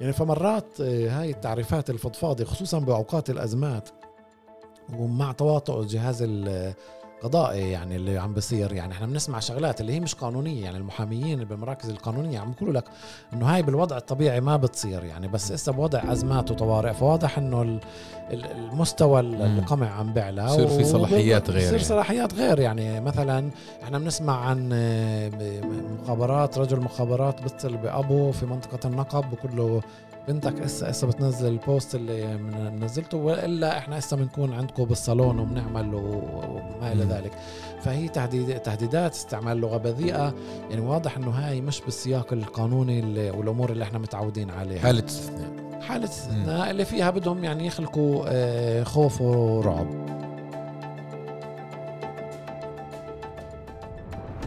يعني فمرات آه، هاي التعريفات الفضفاضة خصوصا بأوقات الأزمات ومع تواطؤ الجهاز القضائي يعني اللي عم بصير. يعني إحنا بنسمع شغلات اللي هي مش قانونية. يعني المحاميين بالمراكز القانونية عم بيقولوا لك إنه هاي بالوضع الطبيعي ما بتصير. يعني بس هسه بوضع أزمات وطوارئ فواضح إنه المستوى القمع عم بيعلى. يصير في صلاحيات غير يعني. صلاحيات غير. يعني مثلا إحنا بنسمع عن مخابرات رجل مخابرات بيتصل بابوه في منطقة النقب بقول له بنتك هسه هسه بتنزل البوست اللي نزلته وإلا إحنا هسه بنكون عندكم بالصالون وبنعمل وما إلى ذلك. فهي تهديد تهديدات استعمال لغة بذيئة. يعني واضح إنه هاي مش بالسياق القانوني والأمور اللي إحنا متعودين عليها. حالة استثناء. حالة استثناء اللي فيها بدهم يعني يخلقوا آه، خوف ورعب.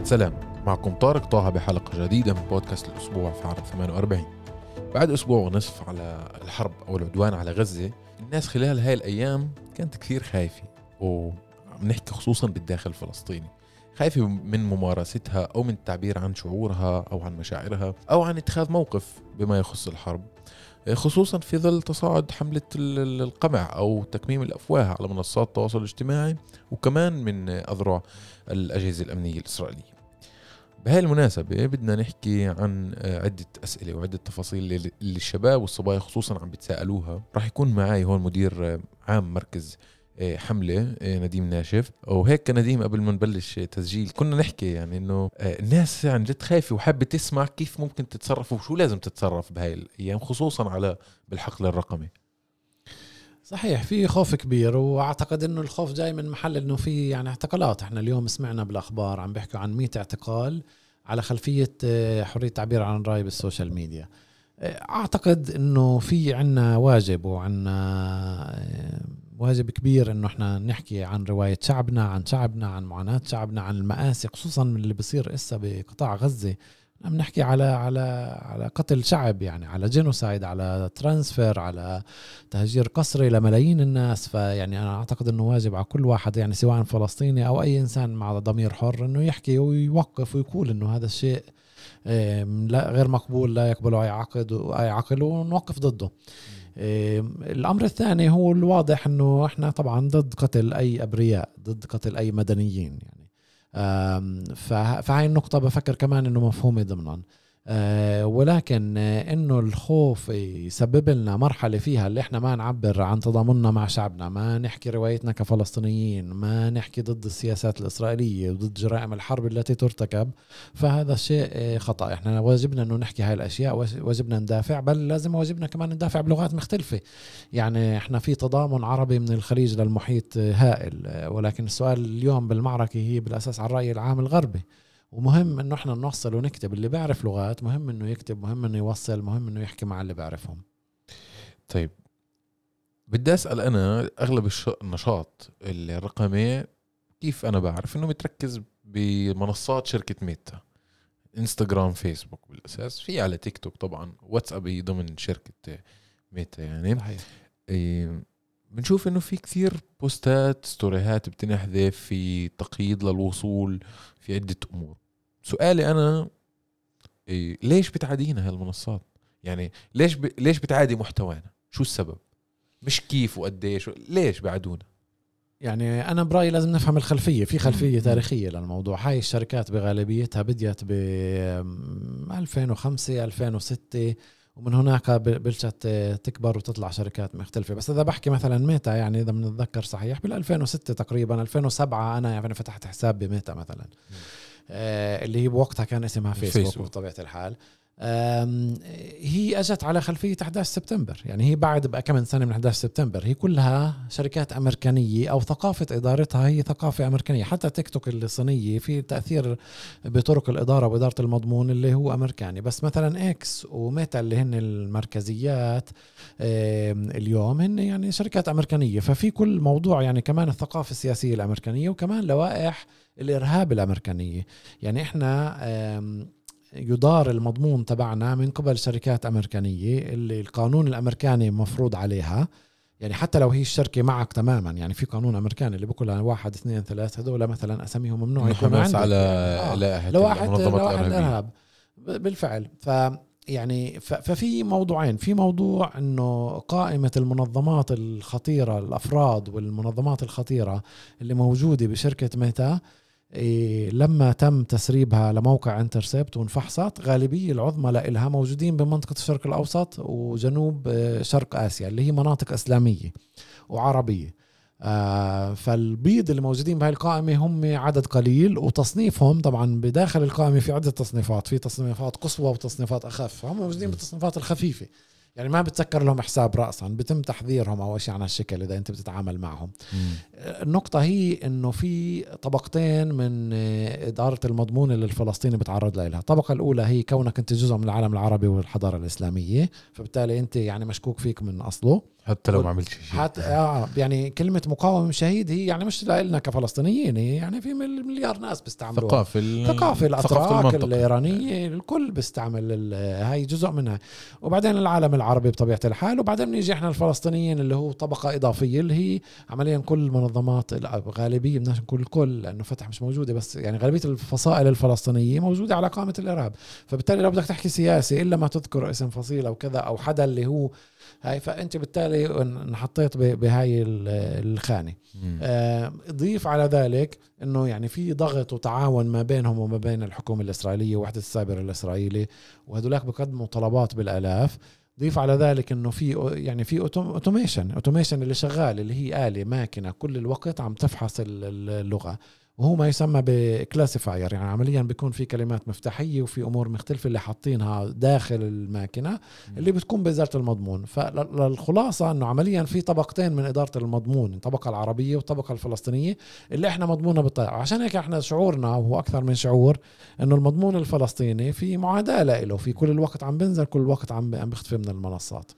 سلام. معكم طارق طه بحلقة جديدة من بودكاست الأسبوع في عرض 48 بعد أسبوع ونصف على الحرب أو العدوان على غزة الناس خلال هاي الأيام كانت كثير خايفة. وعم نحكي خصوصا بالداخل الفلسطيني. خايفة من ممارستها أو من التعبير عن شعورها أو عن مشاعرها أو عن اتخاذ موقف بما يخص الحرب. خصوصا في ظل تصاعد حملة القمع أو تكميم الأفواه على منصات التواصل الاجتماعي وكمان من أذرع الأجهزة الأمنية الإسرائيلية. بهاي المناسبة بدنا نحكي عن عدة أسئلة وعدة تفاصيل اللي الشباب والصبايا خصوصا عم بتساءلوها راح يكون معي هون مدير عام مركز آه، حملة آه، نديم ناشف. وهيك كنديم قبل ما نبلش تسجيل كنا نحكي يعني إنه آه، الناس عن جد خايفة وحابة تسمع كيف ممكن تتصرف وشو لازم تتصرف بهاي الأيام خصوصا على بالحقل الرقمي. صحيح في خوف كبير وأعتقد إنه الخوف جاي من محل إنه في يعني اعتقالات. إحنا اليوم سمعنا بالأخبار عم بيحكوا عن 100 اعتقال على خلفية حرية التعبير عن الراي بال social media. أعتقد إنه في عنا واجب وعنا واجب كبير إنه إحنا نحكي عن رواية شعبنا عن شعبنا عن معاناة شعبنا عن المآسي خصوصا من اللي بصير إسا بقطاع غزة. عم نحكي على على على قتل شعب يعني على genocide على transfer على تهجير قسري لملايين الناس. فيعني أنا أعتقد إنه واجب على كل واحد يعني سواء فلسطيني أو أي إنسان مع ضمير حر إنه يحكي ويوقف ويقول إنه هذا الشيء لا غير مقبول لا يقبله أي عقد واي عقل ونوقف ضده. الأمر الثاني هو الواضح إنه إحنا طبعا ضد قتل أي أبرياء ضد قتل أي مدنيين يعني. فهاي النقطة بفكر كمان إنه مفهومة ضمنا ولكن آه، إنه الخوف يسبب لنا مرحلة فيها اللي إحنا ما نعبر عن تضامننا مع شعبنا ما نحكي روايتنا كفلسطينيين ما نحكي ضد السياسات الإسرائيلية وضد جرائم الحرب التي ترتكب فهذا الشيء آه، خطأ. إحنا واجبنا إنه نحكي هاي الأشياء واجبنا ندافع بل لازم واجبنا كمان ندافع بلغات مختلفة. يعني إحنا في تضامن عربي من الخليج للمحيط هائل. ولكن السؤال اليوم بالمعركة هي بالأساس على الراي العام الغربي. ومهم إنه إحنا نوصل ونكتب اللي بيعرف لغات مهم إنه يكتب مهم إنه يوصل مهم إنه يحكي مع اللي بيعرفهم. طيب. بدي أسأل أنا أغلب النشاط الرقمي كيف أنا بعرف إنه متركز بمنصات شركة ميتا؟ إنستغرام فيسبوك بالأساس في على تيك توك طبعا واتساب ضمن شركة ميتا يعني. صحيح. بنشوف إنه في كثير بوستات ستوريهات بتنحذف في تقييد للوصول في عدة أمور. سؤالي أنا إيه ليش بتعادينا هالمنصات؟ يعني ليش ب... ليش بتعادي محتوانا؟ شو السبب؟ مش كيف وقديش؟ ليش بعدونا؟ يعني أنا برأيي لازم نفهم الخلفية. في خلفية تاريخية للموضوع. هاي الشركات بغالبيتها بديت ب 2005 2006 ومن هناك بلشت تكبر وتطلع شركات مختلفة. بس إذا بحكي مثلا ميتا يعني إذا بنتذكر صحيح بال 2006 تقريبا 2007 أنا يعني فتحت حساب بميتا مثلا. آه اللي هي بوقتها كان اسمها فيسبوك, فيسبوك. بطبيعة الحال. هي أجت على خلفية 11 سبتمبر. يعني هي بعد بقى كم سنة من 11 سبتمبر. هي كلها شركات أمريكانية أو ثقافة إدارتها هي ثقافة أمريكانية. حتى تيك توك الصينية في تأثير بطرق الإدارة وإدارة المضمون اللي هو أمريكاني. بس مثلا إكس وميتا اللي هن المركزيات اليوم هن يعني شركات أمريكانية. ففي كل موضوع يعني كمان الثقافة السياسية الأمريكانية وكمان لوائح الإرهاب الأمريكانية. يعني إحنا يدار المضمون تبعنا من قبل شركات أمريكانية اللي القانون الأمريكاني مفروض عليها. يعني حتى لو هي الشركة معك تماما يعني في قانون أمريكاني اللي بقول واحد اثنين ثلاثة هذول مثلا أساميهم ممنوع يكون عندك. على آه. لوائح لوائح الإرهاب بالفعل. ف يعني ففي موضوعين. في موضوع إنه قائمة المنظمات الخطيرة الأفراد والمنظمات الخطيرة اللي موجودة بشركة ميتا لما تم تسريبها لموقع انترسبت وانفحصت غالبية العظمى لها موجودين بمنطقة الشرق الأوسط وجنوب آه، شرق آسيا اللي هي مناطق إسلامية وعربية. آه فالبيض اللي موجودين بهاي القائمة هم عدد قليل وتصنيفهم طبعا بداخل القائمة في عدة تصنيفات في تصنيفات قصوى وتصنيفات أخف. فهم موجودين بالتصنيفات الخفيفة. يعني ما بتسكر لهم حساب رأسا بتم تحذيرهم أو شيء عن هالشكل إذا أنت بتتعامل معهم. النقطة هي إنه في طبقتين من آه، إدارة المضمون اللي الفلسطيني بتعرض لها. الطبقة الأولى هي كونك أنت جزء من العالم العربي والحضارة الإسلامية فبالتالي أنت يعني مشكوك فيك من أصله. حتى لو ما عملتش شيء. حتى آه يعني كلمة مقاوم شهيد هي يعني مش لنا كفلسطينيين هي يعني في مل- مليار ناس بيستعملوها. ثقافة ال- ثقافة الأتراك المنطقة. الإيرانية الكل بيستعمل هاي جزء منها. وبعدين العالم العربي بطبيعة الحال وبعدين بنيجي إحنا الفلسطينيين اللي هو طبقة إضافية اللي هي عمليا كل المنظمات لا، غالبية بدناش نقول الكل لأنه فتح مش موجودة بس يعني غالبية الفصائل الفلسطينية موجودة على قائمة الإرهاب. فبالتالي لو بدك تحكي سياسي إلا ما تذكر اسم فصيل أو كذا أو حدا اللي هو هاي فأنت بالتالي انحطيت بهاي ال- الخانة. مم. آه، ضيف على ذلك إنه يعني في ضغط وتعاون ما بينهم وما بين الحكومة الإسرائيلية ووحدة السابر الإسرائيلي وهدولاك بقدموا طلبات بالآلاف. ضيف على ذلك إنه في يعني في automation automation اللي شغال اللي هي آلة ماكينه كل الوقت عم تفحص ال- ال- اللغة. وهو ما يسمى ب classifier يعني عمليا بيكون في كلمات مفتاحية وفي أمور مختلفة اللي حاطينها داخل الماكينة اللي بتكون بإدارة المضمون. فالخلاصه إنه عمليا في طبقتين من إدارة المضمون الطبقة العربية والطبقة الفلسطينية اللي إحنا مضموننا بالطيارة. عشان هيك إحنا شعورنا وهو أكثر من شعور إنه المضمون الفلسطيني في معاداه له في كل الوقت عم بنزل كل الوقت عم عم بيختفي من المنصات.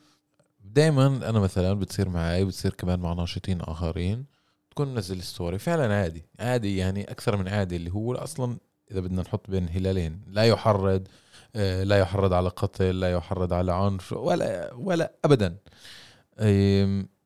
دائما أنا مثلا بتصير معي بتصير كمان مع ناشطين آخرين. تكون منزل ستوري فعلا عادي. عادي يعني أكثر من عادي اللي هو أصلا إذا بدنا نحط بين هلالين. لا يحرض آه، لا يحرض على قتل لا يحرض على عنف ولا ولا ابدا.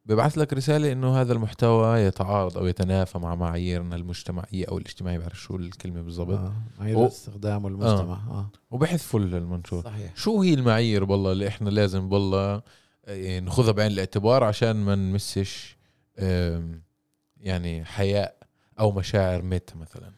ببعث لك رسالة إنه هذا المحتوى يتعارض أو يتنافى مع معاييرنا المجتمعية أو الاجتماعيه بعرف شو الكلمة بالضبط. آه. معايير و- الاستخدام والمجتمع آه. وبحذفوا المنشور صحيح. شو هي المعايير بالله اللي إحنا لازم بالله آه، ناخذها بعين الاعتبار عشان ما نمسش آم، يعني حياء أو مشاعر ميتة مثلا.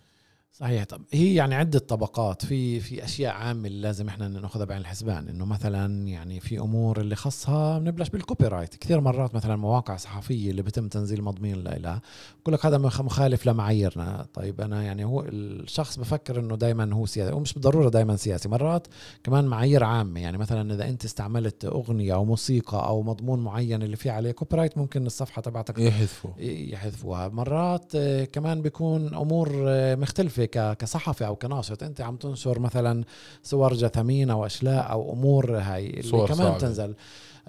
صحيح. طب هي يعني عدة طبقات في في أشياء عامة اللي لازم إحنا نأخذها بعين الحسبان إنه مثلا يعني في أمور اللي خصها بنبلش بالكوبي رايت كثير مرات مثلا مواقع صحفية اللي بتم تنزيل مضمين لها بقول لك هذا مخ- مخالف لمعاييرنا. طيب أنا يعني هو الشخص بفكر إنه دائما هو سياسي ومش بالضرورة دائما سياسي مرات كمان معايير عامة. يعني مثلا إذا أنت استعملت أغنية أو موسيقى أو مضمون معين اللي فيه عليه copyright ممكن الصفحة تبعتك يحذفوا يحذفوها. مرات كمان بيكون أمور مختلفة. كصحفي أو كناشط أنت عم تنشر مثلا صور جثامين أو أشلاء أو أمور هاي اللي صور كمان صعبة. تنزل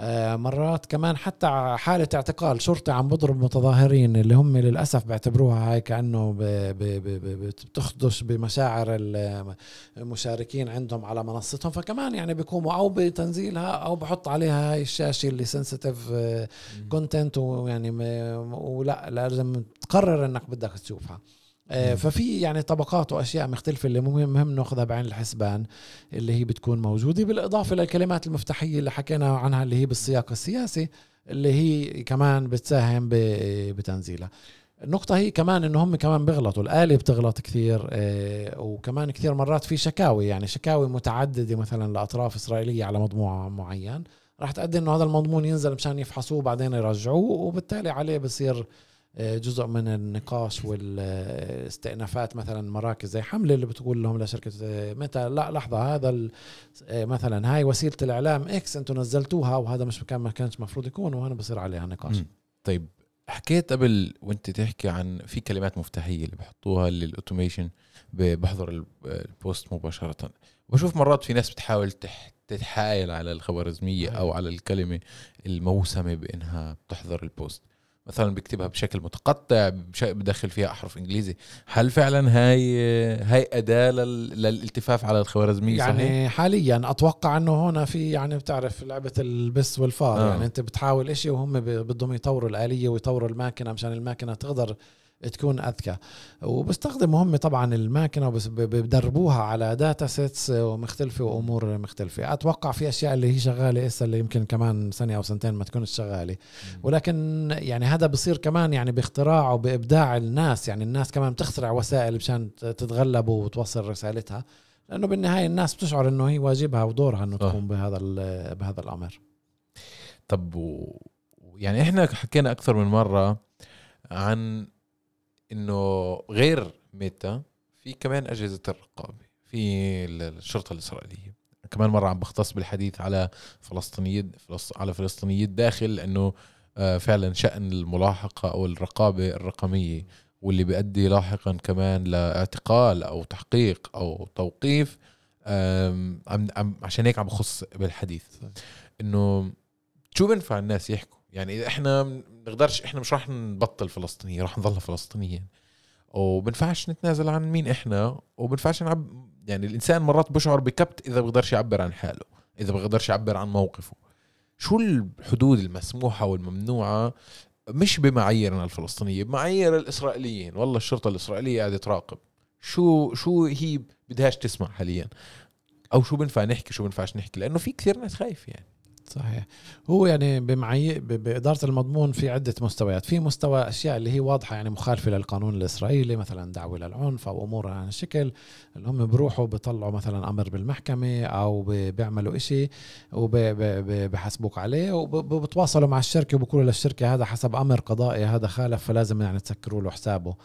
آه، مرات كمان حتى حالة اعتقال شرطي عم بضرب متظاهرين اللي هم للأسف بيعتبروها هاي كأنه بتخدش بمشاعر ال- المشاركين عندهم على منصتهم فكمان يعني بيقوموا أو بتنزيلها أو بحط عليها هاي الشاشة اللي سنسيتيف كونتنت ويعني م- ولا لازم تقرر إنك بدك تشوفها آه،. ففي يعني طبقات وأشياء مختلفة اللي مهم مهم ناخذها بعين الحسبان اللي هي بتكون موجودة بالإضافة للكلمات المفتاحية اللي حكينا عنها اللي هي بالسياق السياسي اللي هي كمان بتساهم بتنزيلها. النقطة هي كمان إنه هم كمان بيغلطوا، الآلة بتغلط كثير آه، وكمان كثير مرات في شكاوي يعني شكاوي متعددة مثلا لأطراف إسرائيلية على مضموع معين. راح تأدي إنه هذا المضمون ينزل مشان يفحصوه بعدين يرجعوه وبالتالي عليه بصير آه، جزء من النقاش والاستئنافات مثلا مراكز زي حملة اللي بتقول لهم لشركة متى؟ لا لحظة هذا مثلا هاي وسيلة الإعلام إكس أنتم نزلتوها وهذا مش كان ما كانش المفروض يكون وهنا بصير عليها نقاش. طيب حكيت قبل وأنت تحكي عن في كلمات مفتاحية اللي بحطوها لل automation بحضر ال- ال post مباشرة. وبشوف مرات في ناس بتحاول تح- تتحايل على الخوارزمية أو على الكلمة الموسمة بإنها بتحضر ال post. مثلا بكتبها بشكل متقطع بدخل فيها أحرف إنجليزي هل فعلا هاي هاي أداة لل- للالتفاف على الخوارزمية يعني صحيح؟ حاليا أتوقع إنه هنا في يعني بتعرف لعبة البس والفار آه. يعني أنت بتحاول إشي وهم بدهم يطوروا الآلية ويطوروا الماكينة مشان الماكينة تقدر تكون أذكى. وبستخدموا هم طبعا الماكينة وبدربوها على data sets ومختلفه وأمور مختلفة. أتوقع في أشياء اللي هي شغالة هسه اللي يمكن كمان سنة أو سنتين ما تكونش شغالة. ولكن يعني هذا بصير كمان يعني باختراع وبإبداع الناس. يعني الناس كمان بتخترع وسائل مشان تتغلب وتوصل رسالتها. لأنه بالنهاية الناس بتشعر إنه هي واجبها ودورها إنه تقوم بهذا بهذا الأمر. طب و... يعني إحنا حكينا أكثر من مرة عن إنه غير ميتا في كمان أجهزة الرقابة في الشرطة الإسرائيلية. كمان مرة عم بختص بالحديث على فلسطينيين على فلسطينيين داخل لأنه آه، فعلا شأن الملاحقة أو الرقابة الرقمية واللي بيؤدي لاحقا كمان لاعتقال أو تحقيق أو توقيف عم عشان هيك عم بخص بالحديث. إنه شو بنفع الناس يحكوا؟ يعني إحنا بنقدرش إحنا مش راح نبطل فلسطينيه راح نضل فلسطينيين. وبنفعش نتنازل عن مين إحنا وبنفعش نعب يعني الإنسان مرات بشعر بكبت إذا بقدرش يعبر عن حاله إذا بقدرش يعبر عن موقفه. شو الحدود المسموحة والممنوعة؟ مش بمعاييرنا الفلسطينيه بمعايير الإسرائيليين. والله الشرطة الإسرائيلية قاعدة تراقب. شو شو هي بدهاش تسمع حاليا؟ أو شو بنفع نحكي شو بنفعش نحكي؟ لأنه في كثير ناس خايف يعني. صحيح. هو يعني بمعي بإدارة المضمون في عدة مستويات. في مستوى أشياء اللي هي واضحة يعني مخالفة للقانون الإسرائيلي مثلا دعوة للعنف أو أمور عن الشكل اللي هم بروحوا بيطلعوا مثلا أمر بالمحكمة أو بيعملوا إشي وبحسبوك عليه وبتواصلوا مع الشركة وبقولوا للشركة هذا حسب أمر قضائي هذا خالف فلازم يعني تسكروا له حسابه.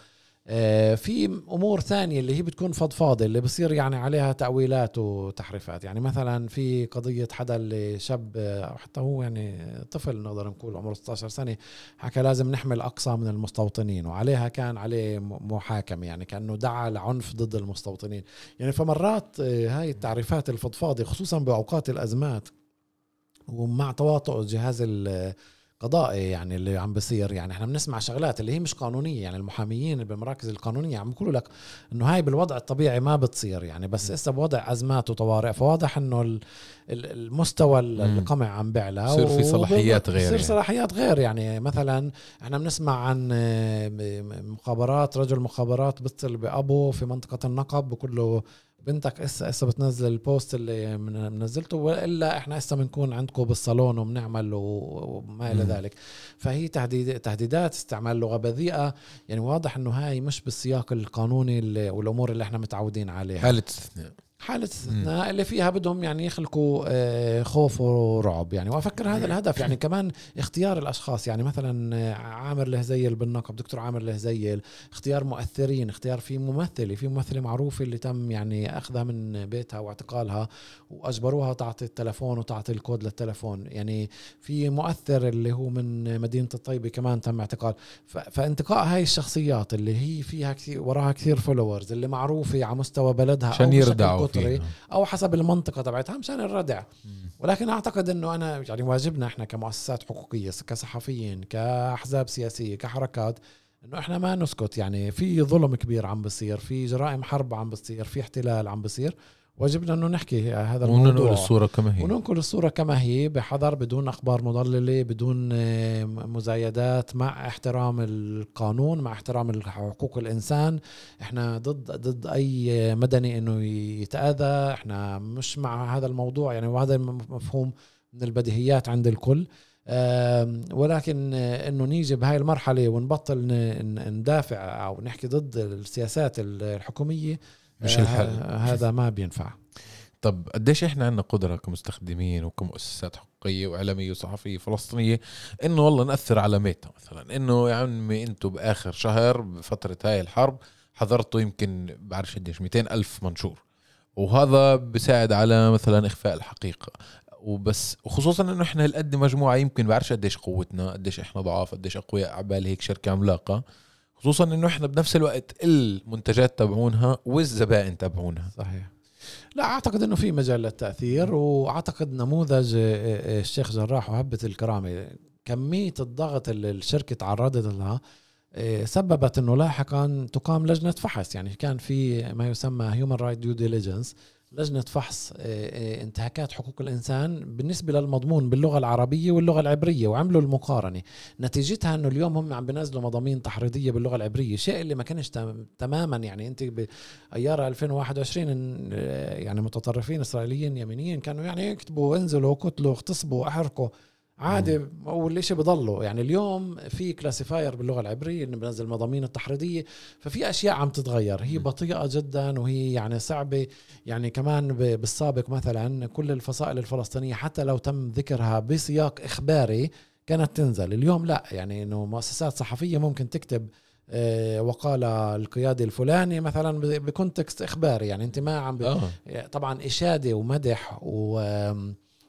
في أمور ثانية اللي هي بتكون فضفاضة اللي بصير يعني عليها تأويلات وتحريفات. يعني مثلا في قضية حدا اللي شاب حتى هو يعني طفل نقدر نقول عمره 16 سنة حكى لازم نحمل أقصى من المستوطنين وعليها كان عليه محاكمه يعني كأنه دعا لعنف ضد المستوطنين. يعني فمرات آه، هاي التعريفات الفضفاضة خصوصا بأوقات الأزمات ومع تواطؤ جهاز قضائي يعني اللي عم بصير. يعني إحنا بنسمع شغلات اللي هي مش قانونية يعني المحاميين بالمراكز القانونية عم بيقولوا لك إنه هاي بالوضع الطبيعي ما بتصير. يعني بس هسه بوضع أزمات وطوارئ فواضح إنه المستوى القمع عم بيعلى. بصير في صلاحيات غير بصير يعني. صلاحيات غير. يعني مثلا إحنا بنسمع عن مخابرات رجل مخابرات بيتصل بابوه في منطقة النقب بقول له بنتك هسه هسه بتنزل البوست اللي منزلته وإلا إحنا هسه بنكون عندكم بالصالون وبنعمل وما إلى ذلك. فهي تهديد تهديدات استعمال لغة بذيئة. يعني واضح إنه هاي مش بالسياق القانوني والأمور اللي إحنا متعودين عليها. حالة استثناء. حالة استثناء اللي فيها بدهم يعني يخلقوا آه، خوف ورعب يعني. وأفكر هذا الهدف يعني كمان اختيار الأشخاص يعني. مثلا آه، عامر الهزيل بالنقب دكتور عامر الهزيل اختيار مؤثرين اختيار في ممثله في ممثله معروفه اللي تم يعني أخذها من بيتها واعتقالها وأجبروها تعطي التلفون وتعطي الكود للتلفون يعني. في مؤثر اللي هو من مدينة الطيبة كمان تم اعتقال. فانتقاء هاي الشخصيات اللي هي فيها كثير وراها كثير followers اللي معروفة على مستوى بلدها عشان يردعوا فطري أو حسب المنطقة تبعتها مشان الردع. ولكن أعتقد إنه أنا يعني واجبنا إحنا كمؤسسات حقوقية كصحفيين كأحزاب سياسية كحركات إنه إحنا ما نسكت. يعني في ظلم كبير عم بصير في جرائم حرب عم بصير في احتلال عم بصير. واجبنا أنه نحكي هذا الموضوع. وننقل الصورة كما هي. وننقل الصورة كما هي بحذر بدون أخبار مضللة بدون آه، مزايدات مع احترام القانون مع احترام حقوق الإنسان. إحنا ضد ضد أي مدني إنه يتأذى. إحنا مش مع هذا الموضوع يعني وهذا مفهوم من البديهيات عند الكل. ولكن آه، إنه نيجي بهاي المرحلة ونبطل ندافع أو نحكي ضد السياسات الحكومية مش الحل. هذا ما بينفع. طب قديش إحنا عندنا قدرة كمستخدمين وكمؤسسات حقوقية وإعلامية وصحفية فلسطينية إنه والله نأثر على ميتا مثلا؟ إنه يا عمي أنتم بآخر شهر بفترة هاي الحرب حضرتوا يمكن بعرفش قديش 200 ألف منشور. وهذا بساعد على مثلا إخفاء الحقيقة. وبس وخصوصا إنه إحنا هالقد مجموعة يمكن بعرفش قديش قوتنا قديش إحنا ضعاف قديش أقوياء عبال هيك شركة عملاقة. خصوصا إنه إحنا بنفس الوقت المنتجات تبعونها والزبائن تبعونها. صحيح. لا أعتقد إنه في مجال للتأثير وأعتقد نموذج آه، آه، الشيخ جراح وهبة الكرامة كمية الضغط اللي الشركة تعرضت لها آه، سببت إنه لاحقا تقام لجنة فحص. يعني كان في ما يسمى human rights due diligence لجنة فحص آه، آه، انتهاكات حقوق الإنسان بالنسبة للمضمون باللغة العربية واللغة العبرية وعملوا المقارنة. نتيجتها إنه اليوم هم عم بينزلوا مضامين تحريضية باللغة العبرية شيء اللي ما كانش تماما. يعني أنت بأيار 2021 آه، يعني متطرفين اسرائيليين يمينيين كانوا يعني يكتبوا انزلوا قتلوا اغتصبوا احرقوا. عادي والشيء بضله يعني اليوم في classifier باللغة العبرية إنه بنزل مضامين التحريضية. ففي أشياء عم تتغير. هي بطيئة جدا وهي يعني صعبة. يعني كمان بالسابق مثلا كل الفصائل الفلسطينية حتى لو تم ذكرها بسياق إخباري كانت تنزل. اليوم لا. يعني إنه مؤسسات صحفية ممكن تكتب آه، وقال القيادي الفلاني مثلا ب context إخباري. يعني انت ما عم آه. طبعا إشادة ومدح و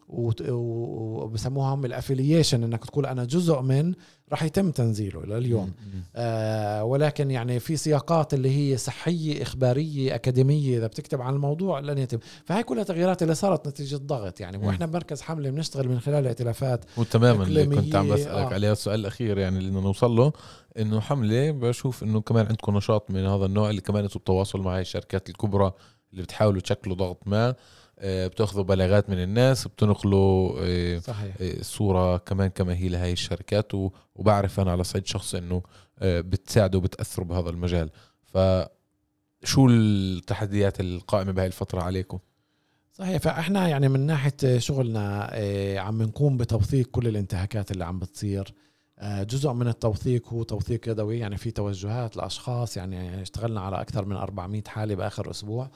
وبسموها هم الافيليشن إنك تقول أنا جزء من راح يتم تنزيله لليوم آه ولكن يعني في سياقات اللي هي صحية إخبارية أكاديمية إذا بتكتب عن الموضوع لن يتم. فهي كلها تغييرات اللي صارت نتيجة ضغط يعني. مم. وإحنا بمركز حملة بنشتغل من خلال ائتلافات وتماما اللي كنت عم بسألك آه. عليها. السؤال الأخير يعني اللي نوصل له إنه حملة بشوف إنه كمان عندكم نشاط من هذا النوع اللي كمان أنتم بتواصل مع الشركات الكبرى اللي بتحاولوا تشكلوا ضغط ما. بتاخذوا بلاغات من الناس بتنقلوا آه، صحيح. آه، صورة كمان كما هي لهي الشركات وبعرف أنا على صعيد شخص أنه بتساعدوا وبتأثروا بهذا المجال فشو التحديات القائمة بهاي الفترة عليكم؟ صحيح فإحنا يعني من ناحية شغلنا عم نقوم بتوثيق كل الانتهاكات اللي عم بتصير جزء من التوثيق هو توثيق يدوي يعني في توجهات لأشخاص يعني اشتغلنا على أكثر من 400 حالة بآخر أسبوع آه،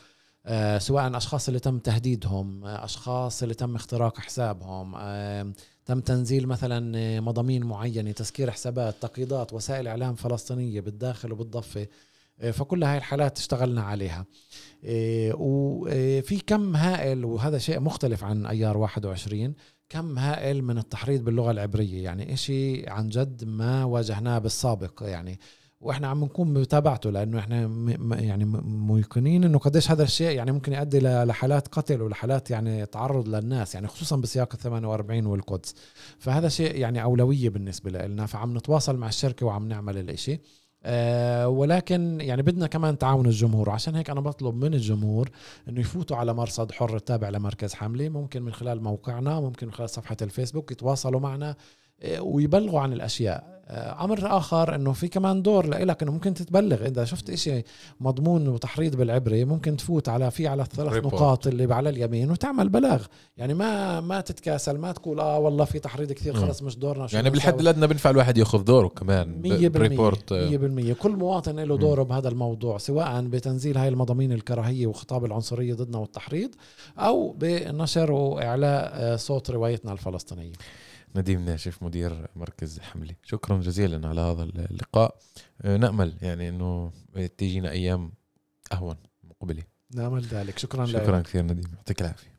سواء أشخاص اللي تم تهديدهم آه، أشخاص اللي تم اختراق حسابهم آه، تم تنزيل مثلا مضامين معينة تسكير حسابات تقييدات وسائل إعلام فلسطينية بالداخل وبالضفة فكل هاي الحالات اشتغلنا عليها. وفي كم هائل وهذا شيء مختلف عن أيار 21 كم هائل من التحريض باللغة العبرية؟ يعني إشي عن جد ما واجهناه بالسابق يعني وإحنا عم نكون بمتابعته لأنه إحنا يعني موقنين إنه قديش هذا الشيء يعني ممكن يؤدي لحالات قتل ولحالات يعني تعرض للناس يعني خصوصا بسياق ال 48 والقدس. فهذا شيء يعني أولوية بالنسبة لنا فعم نتواصل مع الشركة وعم نعمل الإشي. أه ولكن يعني بدنا كمان تعاون الجمهور. عشان هيك أنا بطلب من الجمهور إنه يفوتوا على مرصد حر التابع لمركز حمله ممكن من خلال موقعنا ممكن من خلال صفحة الفيسبوك يتواصلوا معنا آه، ويبلغوا عن الأشياء. أمر آخر إنه في كمان دور لك إنه ممكن تتبلغ. إذا شفت إشي مضمون وتحريض بالعبري ممكن تفوت على في على الثلاث report. نقاط اللي على اليمين وتعمل بلاغ. يعني ما ما تتكاسل ما تقول آه والله في تحريض كثير خلص مش دورنا يعني بالحد الأدنى بينفع الواحد ياخذ دوره كمان 100% 100% كل مواطن له دوره بهذا الموضوع سواء بتنزيل هاي المضامين الكراهية وخطاب العنصرية ضدنا والتحريض أو بنشر وإعلاء آه، صوت روايتنا الفلسطينية. نديم ناشف مدير مركز حملي. شكرا جزيلا على هذا اللقاء. آه، نأمل يعني أنه تجينا أيام أهون مقبلة. نأمل ذلك. شكرا شكرا كثير نديم. يعطيك العافية.